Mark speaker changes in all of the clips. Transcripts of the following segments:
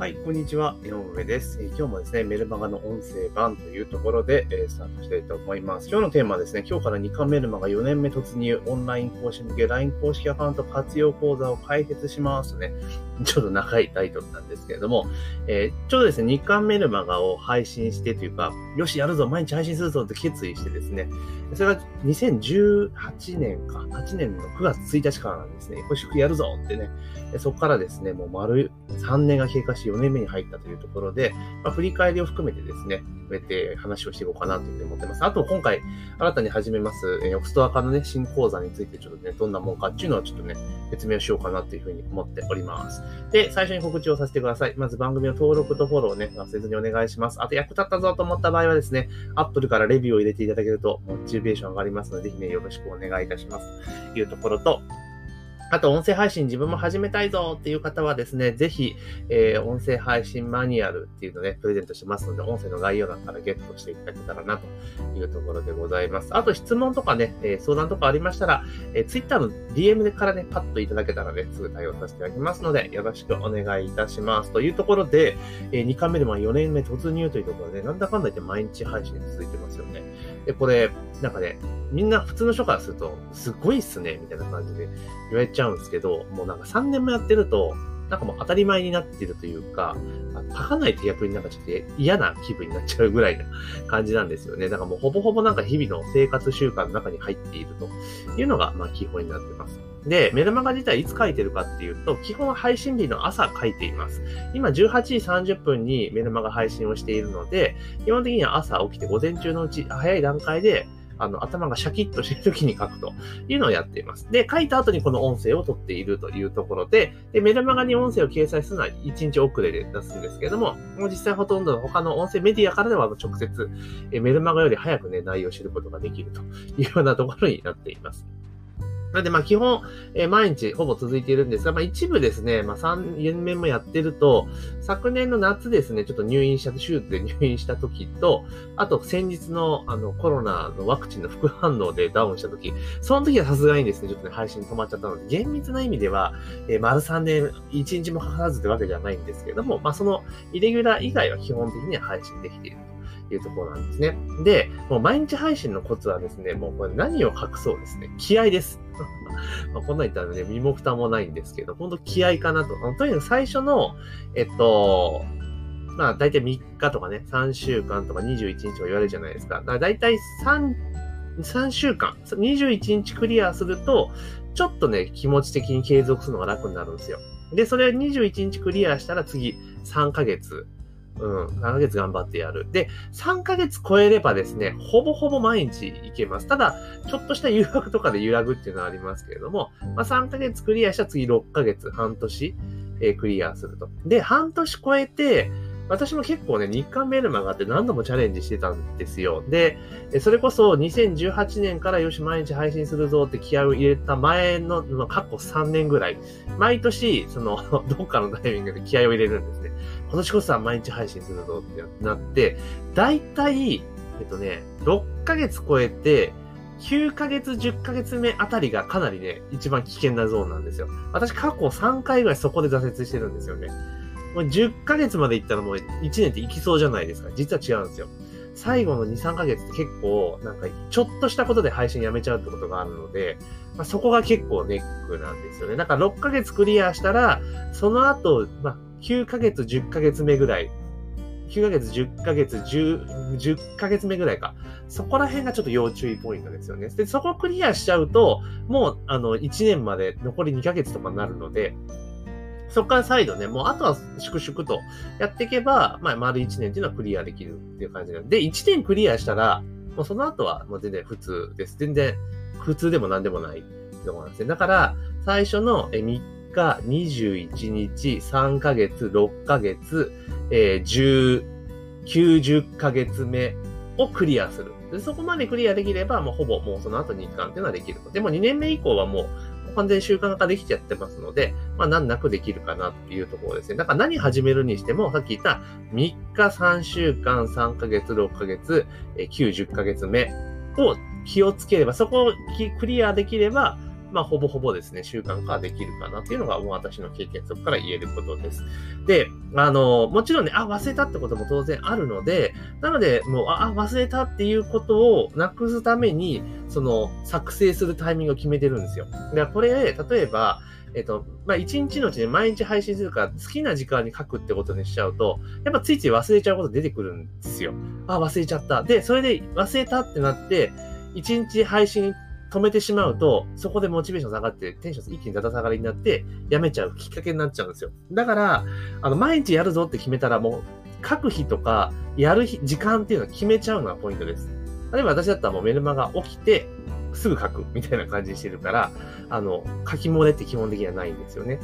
Speaker 1: はい、こんにちは。井上です。えー今日もですね、メルマガの音声版というところで、えースタートしたいと思います。今日のテーマはですね、今日から日刊メルマガ4年目突入、オンライン講師向け LINE 公式アカウント活用講座を開設しますとね、ちょっと長いタイトルなんですけれども、えーちょうどですね、日刊メルマガを配信してというか、よし、やるぞ、毎日配信するぞって決意してですね、それが2018年か、8年の9月1日からなんですね、これ祝やるぞってね、そこからですね、もう丸3年が経過し4年目に入ったというところで、まあ、振り返りを含めてですね、こうやって話をしていこうかなというふうに思ってます。あと、今回、新たに始めます、えー、オクストア化のね、新講座についてちょっとね、どんなもんかっていうのをちょっとね、説明をしようかなというふうに思っております。で、最初に告知をさせてください。まず番組の登録とフォローをね、忘れずにお願いします。あと、役立ったぞと思った場合はですね、Apple からレビューを入れていただけると、モチベーション上がりますので、ぜひね、よろしくお願いいたします。というところと、あと、音声配信自分も始めたいぞっていう方はですね、ぜひ、えー音声配信マニュアルっていうのをね、プレゼントしてますので、音声の概要欄からゲットしていただけたらなというところでございます。あと、質問とかね、えー相談とかありましたら、えー Twitter の DM からね、パッといただけたらね、すぐ対応させていただきますので、よろしくお願いいたします。というところで、え2回目でも4年目突入というところで、なんだかんだ言って毎日配信続いてますよね。で、これ、なんかね、みんな普通の人からすると、すごいっすね、みたいな感じで言われちゃうんですけど、もうなんか3年もやってると、なんかもう当たり前になってるというか、書かないと逆になんかちょっと嫌な気分になっちゃうぐらいな感じなんですよね。だからもうほぼほぼなんか日々の生活習慣の中に入っているというのがまあ基本になってます。で、メルマガ自体いつ書いてるかっていうと、基本配信日の朝書いています。今18時30分にメルマガ配信をしているので、基本的には朝起きて午前中のうち早い段階であの、頭がシャキッとしてる時に書くというのをやっています。で、書いた後にこの音声を撮っているというところで、で、メルマガに音声を掲載するのは1日遅れで出すんですけれども、もう実際ほとんどの他の音声メディアからでは直接、メルマガより早くね、内容を知ることができるというようなところになっています。なので、まあ、基本、えー毎日ほぼ続いているんですが、まあ、一部ですね、まあ、3、4年もやってると、昨年の夏ですね、ちょっと入院した、手術で入院した時と、あと先日のあのコロナのワクチンの副反応でダウンした時、その時はさすがにですね、ちょっとね、配信止まっちゃったので、厳密な意味では、えー丸3年、1日もかからずってわけじゃないんですけれども、まあ、そのイレギュラー以外は基本的には配信できているいうところなんですね。で、もう毎日配信のコツはですね、もうこれ何を隠そうですね、気合です。まあこんなん言ったらね、身も蓋もないんですけど、本当気合かなと。とにかく最初の、えっと、まあ大体3日とかね、3週間とか21日とか言われるじゃないですか。だから大体3、3週間、21日クリアすると、ちょっとね、気持ち的に継続するのが楽になるんですよ。で、それを21日クリアしたら次3ヶ月。うん、7ヶ月頑張ってやる。で、3ヶ月超えればですね、ほぼほぼ毎日行けます。ただ、ちょっとした誘惑とかで揺らぐっていうのはありますけれども、まあ、3ヶ月クリアしたら次6ヶ月、半年、えークリアすると。で、半年超えて、私も結構ね、日韓メルマガって何度もチャレンジしてたんですよ。で、それこそ2018年からよし毎日配信するぞって気合を入れた前の、の過去3年ぐらい、毎年、その、どっかのタイミングで気合を入れるんですね。今年こそは毎日配信するぞってなって、だいたい、えっとね、6ヶ月超えて、9ヶ月、10ヶ月目あたりがかなりね、一番危険なゾーンなんですよ。私過去3回ぐらいそこで挫折してるんですよね。もう10ヶ月まで行ったらもう1年って行きそうじゃないですか。実は違うんですよ。最後の2、3ヶ月って結構、なんか、ちょっとしたことで配信やめちゃうってことがあるので、まあ、そこが結構ネックなんですよね。だから6ヶ月クリアしたら、その後、まあ、9ヶ月、10ヶ月目ぐらい、9ヶ月、10ヶ月、10、10ヶ月目ぐらいか。そこら辺がちょっと要注意ポイントですよね。で、そこクリアしちゃうと、もう、あの、1年まで残り2ヶ月とかになるので、そこから再度ね、もうあとは粛々とやっていけば、まあ、丸1年っていうのはクリアできるっていう感じなんで、1年クリアしたら、もうその後はもう全然普通です。全然普通でも何でもないところなんですね。だから、最初の3日、21日、3ヶ月、6ヶ月、えー、10、90ヶ月目をクリアする。でそこまでクリアできれば、もうほぼもうその後日韓っていうのはできる。でも2年目以降はもう完全に習慣化できちゃってますので、まあ難なくできるかなっていうところですね。だから何始めるにしても、さっき言った3日、3週間、3ヶ月、6ヶ月、え90ヶ月目を気をつければ、そこをクリアできれば、まあ、ほぼほぼですね、習慣化できるかなっていうのが、もう私の経験則から言えることです。で、あの、もちろんね、あ、忘れたってことも当然あるので、なので、もう、あ、忘れたっていうことをなくすために、その、作成するタイミングを決めてるんですよ。で、これ、例えば、えっと、まあ、一日のうちに毎日配信するから好きな時間に書くってことにしちゃうと、やっぱついつい忘れちゃうこと出てくるんですよ。あ、忘れちゃった。で、それで忘れたってなって、一日配信止めてしまうと、そこでモチベーション下がって、テンション一気にだだ下がりになって、やめちゃうきっかけになっちゃうんですよ。だから、あの、毎日やるぞって決めたら、もう、書く日とか、やる日、時間っていうのは決めちゃうのがポイントです。例えば私だったらもうメルマが起きて、すぐ書くみたいな感じにしてるから、あの、書き漏れって基本的にはないんですよね。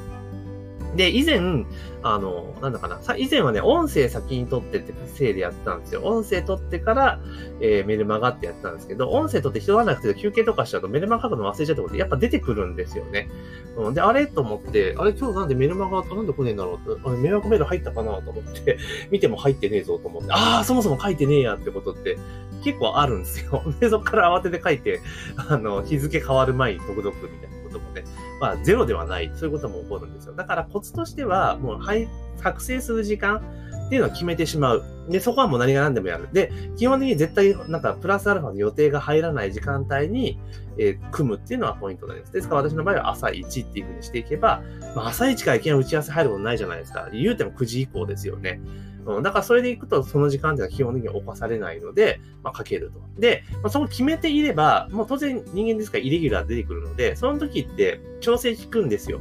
Speaker 1: で、以前、あの、なんだかな。以前はね、音声先に撮ってってせいでやってたんですよ。音声撮ってから、えー、メルマガってやってたんですけど、音声撮って人がなくて休憩とかしちゃうとメルマガ書くの忘れちゃうってことで、やっぱ出てくるんですよね。うん、で、あれと思って、あれ今日なんでメルマガなんで来ねえんだろうあれ迷惑メール入ったかなと思って、見ても入ってねえぞと思って、ああ、そもそも書いてねえやってことって結構あるんですよ。で、そっから慌てて書いて、あの、日付変わる前に続々みたいなこともね、まあ、ゼロではない。そういうことも起こるんですよ。だからコツとしては、もう、はい、作成する時間っていうのを決めてしまう。で、そこはもう何が何でもやる。で、基本的に絶対、なんか、プラスアルファの予定が入らない時間帯に、えー、組むっていうのはポイントなります。ですから私の場合は朝1っていうふうにしていけば、まあ、朝1からいきなり打ち合わせ入ることないじゃないですか。言うても9時以降ですよね。うん、だからそれでいくと、その時間っていうのは基本的に犯されないので、まあ、書けると。で、まあ、そこ決めていれば、もう当然人間ですからイレギュラー出てくるので、その時って調整効くんですよ。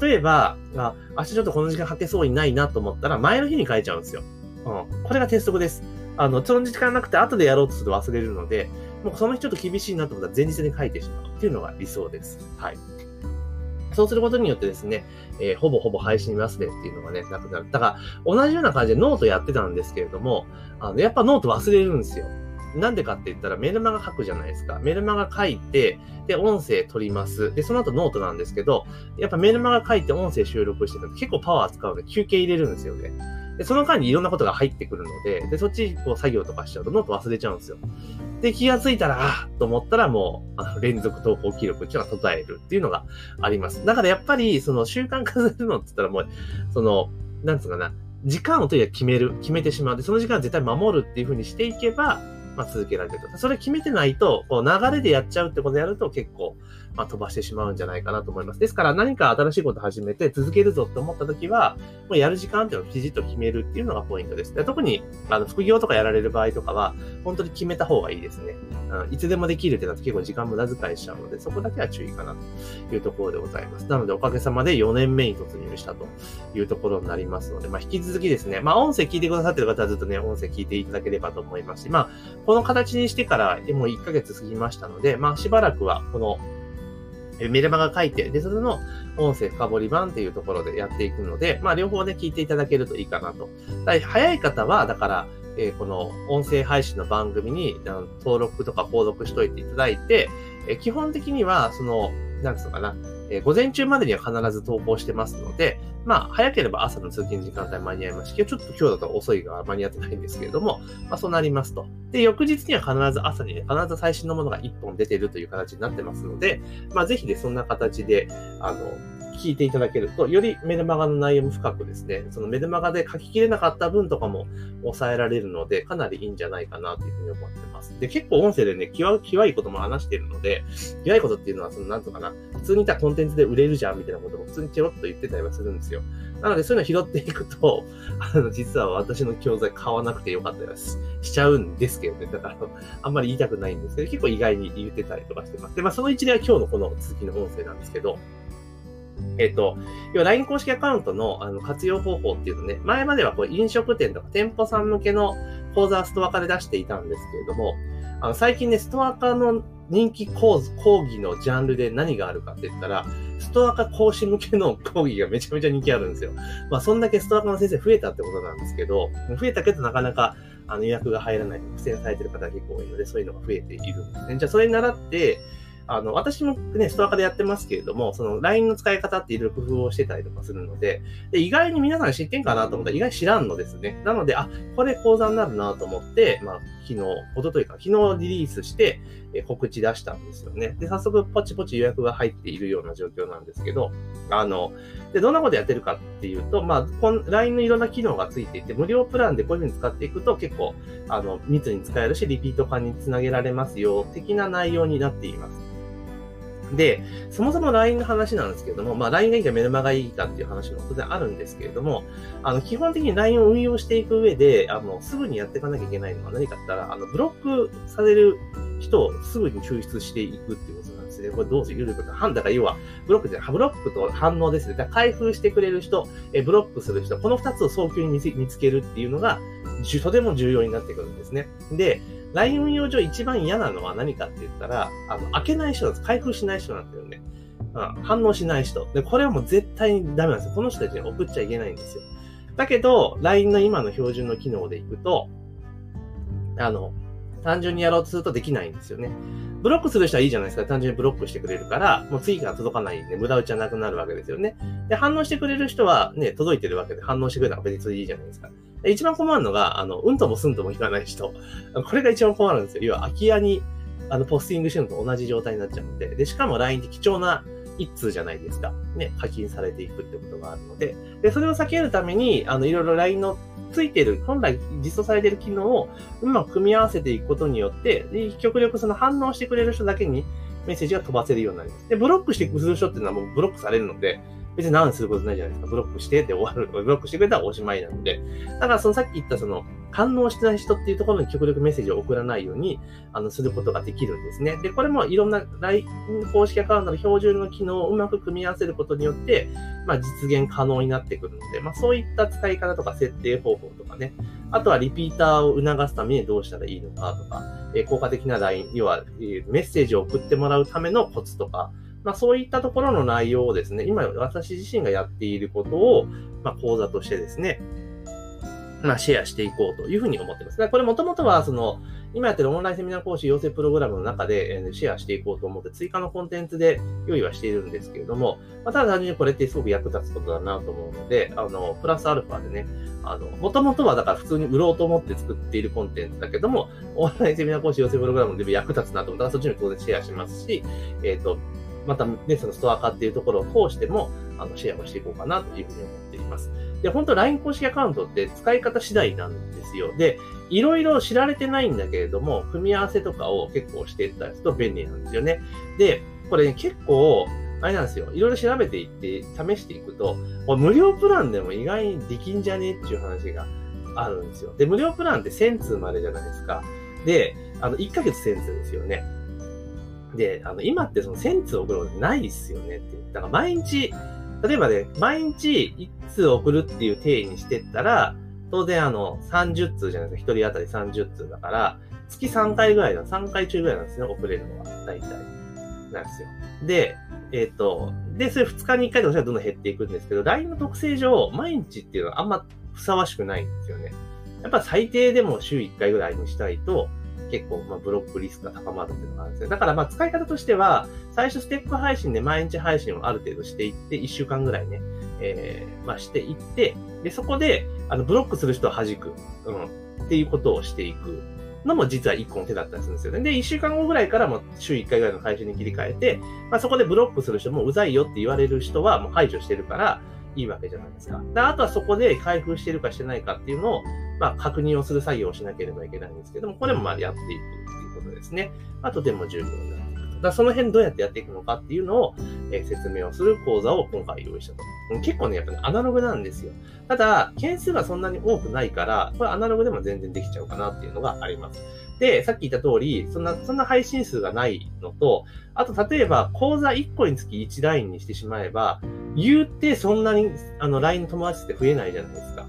Speaker 1: 例えば、あ、明日ちょっとこの時間書けそうにないなと思ったら、前の日に書いちゃうんですよ。うん。これが鉄則です。あの、その時間なくて後でやろうとすると忘れるので、もうその日ちょっと厳しいなと思ったら前日に書いてしまうっていうのが理想です。はい。そうすることによってですね、えー、ほぼほぼ配信忘れっていうのがね、なくなる。だから、同じような感じでノートやってたんですけれども、あの、やっぱノート忘れるんですよ。なんでかって言ったらメルマガ書くじゃないですか。メルマガ書いて、で、音声取ります。で、その後ノートなんですけど、やっぱメルマガ書いて音声収録してると結構パワー使うので休憩入れるんですよね。で、その間にいろんなことが入ってくるので、で、そっちこう作業とかしちゃうとノート忘れちゃうんですよ。で、気がついたら、あと思ったらもう、あの連続投稿記録っていうのが途絶えるっていうのがあります。だからやっぱり、その習慣化するのって言ったらもう、その、なんつうかな、時間をとにかく決める、決めてしまう。で、その時間は絶対守るっていうふうにしていけば、まあ、続けられると。それ決めてないと、こう流れでやっちゃうってことやると結構、まあ、飛ばしてしまうんじゃないかなと思います。ですから何か新しいこと始めて続けるぞって思った時は、もうやる時間っていうのをきちっと決めるっていうのがポイントです。で特に、あの、副業とかやられる場合とかは、本当に決めた方がいいですね。うん、いつでもできるってなると結構時間無駄遣いしちゃうので、そこだけは注意かなというところでございます。なので、おかげさまで4年目に突入したというところになりますので、まあ、引き続きですね、まあ、音声聞いてくださってる方はずっとね、音声聞いていただければと思いますし、まあ、この形にしてからもう1ヶ月過ぎましたので、まあ、しばらくはこのえメルマガ書いて、で、それの音声深掘り版っていうところでやっていくので、まあ、両方ね、聞いていただけるといいかなと。早い方は、だから、えー、この音声配信の番組に登録とか購読しといていただいて、えー、基本的には、その、なんつうのかな、えー、午前中までには必ず投稿してますので、まあ、早ければ朝の通勤時間帯間に合いますし、今日ちょっと今日だと遅いが間に合ってないんですけれども、まあそうなりますと。で、翌日には必ず朝にね、必ず最新のものが1本出てるという形になってますので、まあぜひね、そんな形で、あの、聞いていただけると、よりメルマガの内容も深くですね、そのメルマガで書ききれなかった分とかも抑えられるので、かなりいいんじゃないかなというふうに思ってます。で、結構音声でね、きわ、きわいことも話してるので、きわいことっていうのは、その、なんとかな、普通にいたコンテンツで売れるじゃんみたいなことも普通にチロッと言ってたりはするんですよ。なので、そういうのを拾っていくと、あの、実は私の教材買わなくてよかったりしちゃうんですけどね。だから、あんまり言いたくないんですけど、結構意外に言ってたりとかしてます。で、まあ、その一例は今日のこの続きの音声なんですけど、えっ、と、要は LINE 公式アカウントのあの活用方法っていうのね、前まではこう飲食店とか店舗さん向けの講座ストア化で出していたんですけれども、あの最近ね、ストア化の人気講講義のジャンルで何があるかって言ったら、ストア化講師向けの 講義がめちゃめちゃ人気あるんですよ。まあ、そんだけストア化の先生増えたってことなんですけど、増えたけどなかなかあの予約が入らない、苦戦されてる方が結構多いので、そういうのが増えているんですね。じゃあ、それに習って、あの、私もね、ストア化でやってますけれども、その LINE の使い方っていろいろ工夫をしてたりとかするので、で意外に皆さん知ってんかなと思ったら意外に知らんのですね。なので、あ、これ講座になるなと思って、まあ、昨日、おとといか、昨日リリースして、え告知出したんですよね。で、早速ポチポチ予約が入っているような状況なんですけど、あの、で、どんなことやってるかっていうと、まあ、この LINE のいろんな機能がついていて、無料プランでこういうふうに使っていくと結構、あの、密に使えるし、リピート化につなげられますよ、的な内容になっています。で、そもそも LINE の話なんですけれども、まあ LINE がいいかメルマがいいかっていう話も当然あるんですけれども、あの、基本的に LINE を運用していく上で、あの、すぐにやっていかなきゃいけないのは何かって言ったら、あの、ブロックされる人をすぐに抽出していくっていうことなんですね。これどうせゆるくな、ハンだから要は、ブロックで、ブロックと反応ですね。開封してくれる人、えブロックする人、この二つを早急に見つけるっていうのが、とても重要になってくるんですね。で、LINE 運用上一番嫌なのは何かって言ったら、あの、開けない人なんです。開封しない人なんだよね。うん、反応しない人。で、これはもう絶対にダメなんですよ。この人たちに送っちゃいけないんですよ。だけど、LINE の今の標準の機能でいくと、あの、単純にやろうとするとできないんですよね。ブロックする人はいいじゃないですか。単純にブロックしてくれるから、もう次から届かないんで、無駄打ちはなくなるわけですよね。で、反応してくれる人はね、届いてるわけで反応してくれたら別にいいじゃないですか。で一番困るのが、あの、うんともすんともいかない人。これが一番困るんですよ。要は空き家に、あの、ポスティングしてるのと同じ状態になっちゃうので、で、しかも LINE って貴重な一通じゃないですか。ね、課金されていくってことがあるので、で、それを避けるために、あの、いろいろ LINE のついてる、本来実装されている機能をうまく組み合わせていくことによって、で極力その反応してくれる人だけにメッセージが飛ばせるようになります。で、ブロックしてくる人っていうのはもうブロックされるので、別に何することないじゃないですか。ブロックしてで終わる。ブロックしてくれたらおしまいなので。だからそのさっき言ったその反応してない人っていうところに極力メッセージを送らないように、あの、することができるんですね。で、これもいろんな LINE 公式アカウントの標準の機能をうまく組み合わせることによって、まあ実現可能になってくるので、まあそういった使い方とか設定方法とかね、あとはリピーターを促すためにどうしたらいいのかとか、え効果的な LINE、要は、メッセージを送ってもらうためのコツとか、まあ、そういったところの内容をですね、今私自身がやっていることを、まあ、講座としてですね、まあ、シェアしていこうというふうに思ってます。これもともとは、その、今やってるオンラインセミナー講師養成プログラムの中で、えシェアしていこうと思って追加のコンテンツで用意はしているんですけれども、まあ、ただ単純にこれってすごく役立つことだなと思うので、あの、プラスアルファでね、あの、もともとはだから普通に売ろうと思って作っているコンテンツだけども、オンラインセミナー講師養成プログラムでも役立つなと思ったらそっちに当然シェアしますし、えっ、ー、と、またね、そのストア化っていうところを通しても、あの、シェアをしていこうかなというふうに思っています。で、本当 LINE 公式アカウントって使い方次第なんですよ。で、いろいろ知られてないんだけれども、組み合わせとかを結構していったりすると便利なんですよね。で、これね、結構、あれなんですよ。いろいろ調べていって、試していくと、無料プランでも意外にできんじゃねっていう話があるんですよ。で、無料プランって1000通までじゃないですか。で、あの、1ヶ月1000通ですよね。で、あの、今ってその1000通送るのないっすよねって。だから毎日、例えばね、毎日1通送るっていう定義にしてったら、当然あの、30通じゃないですか。1人当たり30通だから、月3回ぐらいだ、3回中ぐらいなんですね、送れるのは。大体。なんですよ。で、えっ、ー、と、で、それ2日に1回でもどんどん減っていくんですけど、LINE の特性上、毎日っていうのはあんまふさわしくないんですよね。やっぱ最低でも週1回ぐらいにしたいと、結構、まあ、ブロックリスクが高まるっていうのがあるんですよ。だから、まあ、使い方としては、最初ステップ配信で毎日配信をある程度していって、1週間ぐらいね、えー、まあ、していって、で、そこで、あの、ブロックする人を弾く、うん、っていうことをしていくのも実は一個の手だったりするんですよね。で、1週間後ぐらいからも週1回ぐらいの配信に切り替えて、まあ、そこでブロックする人もうざいよって言われる人はもう排除してるから、いいわけじゃないですか。であとはそこで開封してるかしてないかっていうのを、まあ、確認をする作業をしなければいけないんですけども、これもまあやっていくっていうことですね。まあ、とても重要になっていくと。だその辺どうやってやっていくのかっていうのを、え、説明をする講座を今回用意したと。結構ね、やっぱね、アナログなんですよ。ただ、件数がそんなに多くないから、これアナログでも全然できちゃうかなっていうのがあります。で、さっき言った通り、そんな、そんな配信数がないのと、あと、例えば、講座1個につき1ラインにしてしまえば、言うてそんなに、あの、LINE の友達って増えないじゃないですか。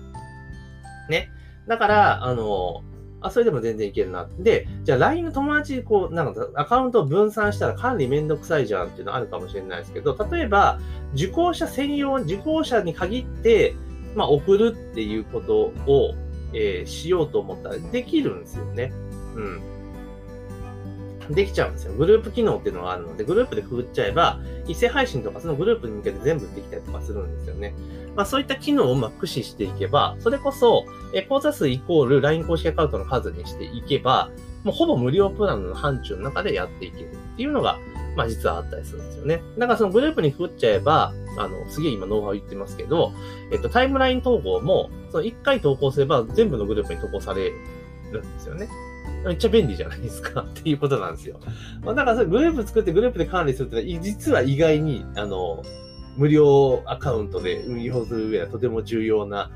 Speaker 1: ね。だから、あの、あ、それでも全然いけるな。で、じゃあ LINE の友達、こう、なんかアカウントを分散したら管理めんどくさいじゃんっていうのあるかもしれないですけど、例えば、受講者専用、受講者に限って、まあ、送るっていうことを、えー、しようと思ったらできるんですよね。うん。できちゃうんですよ。グループ機能っていうのがあるので、グループでくぐっちゃえば、一斉配信とかそのグループに向けて全部できたりとかするんですよね。まあそういった機能をうまく駆使していけば、それこそ、え講座数イコール LINE 公式アカウントの数にしていけば、もうほぼ無料プランの範疇の中でやっていけるっていうのが、まあ実はあったりするんですよね。だからそのグループにくぐっちゃえば、あの、すげえ今ノウハウ言ってますけど、えっと、タイムライン投稿も、その1回投稿すれば全部のグループに投稿されるんですよね。めっちゃ便利じゃないですか っていうことなんですよ。まあ、だからそれグループ作ってグループで管理するってのは、実は意外に、あの、無料アカウントで運用する上ではとても重要な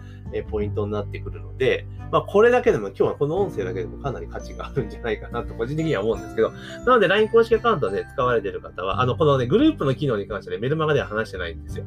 Speaker 1: ポイントになってくるので、まあこれだけでも今日はこの音声だけでもかなり価値があるんじゃないかなと個人的には思うんですけど、なので LINE 公式アカウントで使われている方は、あの、このね、グループの機能に関してね、メルマガでは話してないんですよ。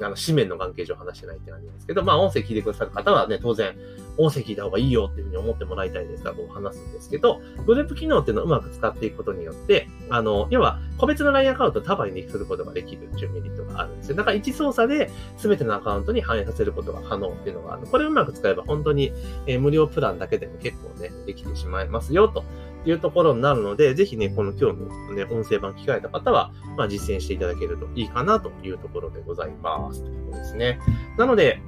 Speaker 1: あの、紙面の関係上話してないって感じですけど、まあ、音声聞いてくださる方はね、当然、音声聞いた方がいいよっていうふうに思ってもらいたいですから、こう話すんですけど、グループ機能っていうのをうまく使っていくことによって、あの、要は、個別の LINE アカウントを束にすることができるっていうメリットがあるんですよ。だから一操作で全てのアカウントに反映させることが可能っていうのがある。これをうまく使えば本当に、え、無料プランだけでも結構ね、できてしまいますよというところになるので、ぜひね、この今日のね、音声版聞かれた方は、まあ実践していただけるといいかなというところでございます。ということですね。なので、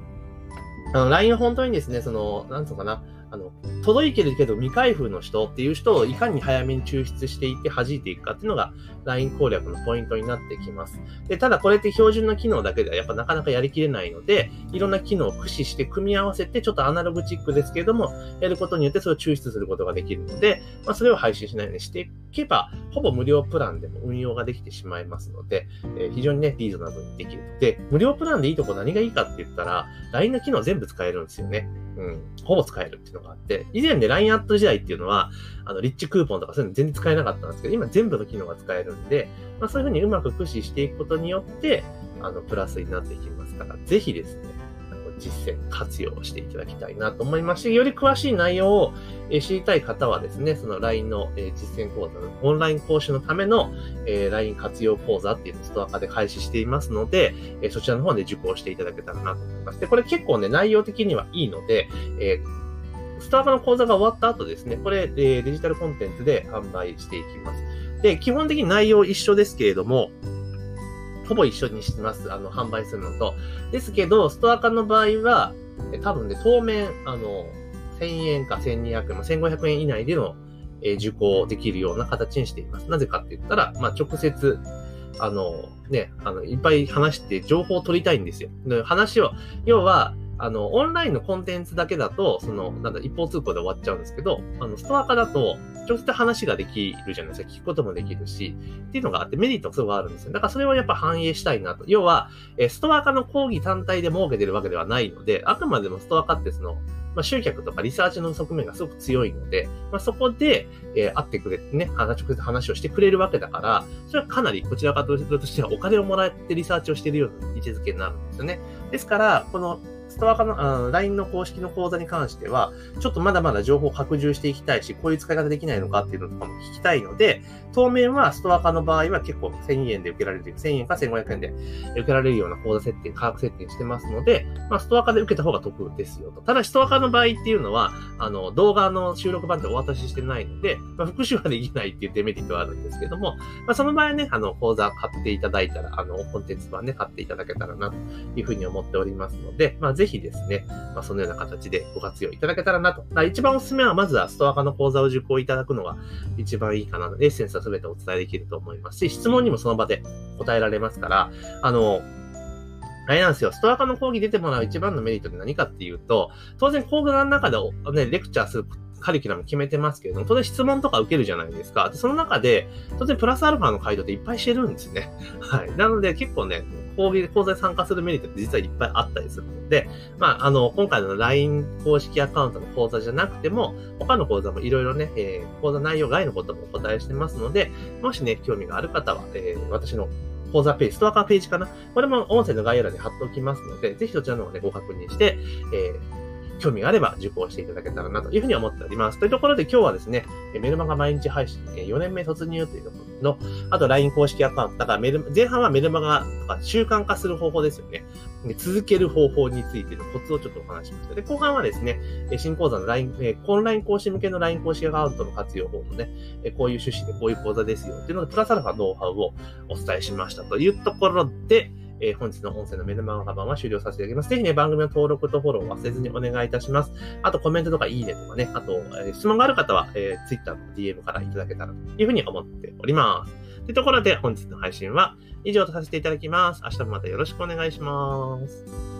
Speaker 1: あの、LINE 本当にですね、その、なんつうかな、あの、届いてるけど未開封の人っていう人をいかに早めに抽出していって弾いていくかっていうのが LINE 攻略のポイントになってきます。で、ただこれって標準の機能だけではやっぱなかなかやりきれないので、いろんな機能を駆使して組み合わせてちょっとアナログチックですけれども、やることによってそれを抽出することができるので、まあ、それを配信しないようにしていけば、ほぼ無料プランでも運用ができてしまいますので、えー、非常にね、リーズナブルにできる。で、無料プランでいいとこ何がいいかって言ったら、LINE の機能全部使えるんですよね。うん。ほぼ使えるっていうのがあって、以前で LINE アット時代っていうのは、あの、リッチクーポンとかそういうの全然使えなかったんですけど、今全部の機能が使えるんで、まあそういうふうにうまく駆使していくことによって、あの、プラスになっていきますから、ぜひですね、実践活用していただきたいなと思いますし、より詳しい内容を知りたい方はですね、その LINE の実践講座のオンライン講師のための LINE 活用講座っていうのをストア化で開始していますので、そちらの方で受講していただけたらなと思います。で、これ結構ね、内容的にはいいので、ストア化の講座が終わった後ですね、これデジタルコンテンツで販売していきます。で、基本的に内容一緒ですけれども、ほぼ一緒にしてます。あの、販売するのと。ですけど、ストア化の場合は、多分ね、当面、あの、1000円か1200円、1500円以内での、え受講できるような形にしています。なぜかって言ったら、まあ、直接、あの、ね、あの、いっぱい話して情報を取りたいんですよ。話を、要は、あの、オンラインのコンテンツだけだと、その、なんだ、一方通行で終わっちゃうんですけど、あの、ストア化だと、直接話ができるじゃないですか。聞くこともできるし、っていうのがあって、メリットがすごいあるんですよ。だからそれをやっぱ反映したいなと。要は、えストア化の講義単体で設けてるわけではないので、あくまでもストア化ってその、まあ、集客とかリサーチの側面がすごく強いので、まあ、そこで、えー、会ってくれてね、直接話をしてくれるわけだから、それはかなりこちら側としてはお金をもらってリサーチをしているような位置づけになるんですよね。ですから、このストアカの、あ LINE の公式の講座に関しては、ちょっとまだまだ情報を拡充していきたいし、こういう使い方できないのかっていうのとかも聞きたいので、当面はストアカの場合は結構1000円で受けられる、1000円か1500円で受けられるような講座設定、価格設定してますので、まあ、ストアカで受けた方が得ですよと。ただ、ストアカの場合っていうのは、あの、動画の収録版でお渡ししてないので、まあ、復習はできないっていうデメリットはあるんですけども、まあ、その場合はね、あの、講座買っていただいたら、あの、コンテンツ版ね、買っていただけたらな、というふうに思っておりますので、まあ、ぜひですね、まあ、そのような形でご活用いただけたらなと。一番おすすめは、まずはストア化の講座を受講いただくのが一番いいかな。エッセンスは全てお伝えできると思いますし、質問にもその場で答えられますから、あの、あれなんですよ。ストア化の講義出てもらう一番のメリットって何かっていうと、当然講座の中でね、レクチャーするカリキュラム決めてますけれども、当然質問とか受けるじゃないですか。で、その中で、当然プラスアルファの回答っていっぱいしてるんですね。はい。なので結構ね、講義で講座に参加するメリットって実はいっぱいあったりするので、まあ、あの、今回の LINE 公式アカウントの講座じゃなくても、他の講座もいろいろね、えー、講座内容外のこともお答えしてますので、もしね、興味がある方は、えー、私の講座ページ、ストアカーページかなこれも音声の概要欄に貼っておきますので、ぜひそちらの方でご確認して、えー興味があれば受講していただけたらなというふうに思っております。というところで今日はですね、メルマガ毎日配信4年目突入というところの、あと LINE 公式アカウント。だからメル、前半はメルマガとか習慣化する方法ですよね。続ける方法についてのコツをちょっとお話しました。で、後半はですね、新講座の LINE、えオンライン講師向けの LINE 公式アカウントの活用法のね、こういう趣旨でこういう講座ですよっていうので、プラスアルファノウハウをお伝えしましたというところで、えー、本日の音声の目の前の幅は終了させていただきます。ぜひね、番組の登録とフォローを忘れずにお願いいたします。あと、コメントとかいいねとかね、あと、えー、質問がある方は、えー、Twitter の DM からいただけたらというふうに思っております。というところで、本日の配信は以上とさせていただきます。明日もまたよろしくお願いします。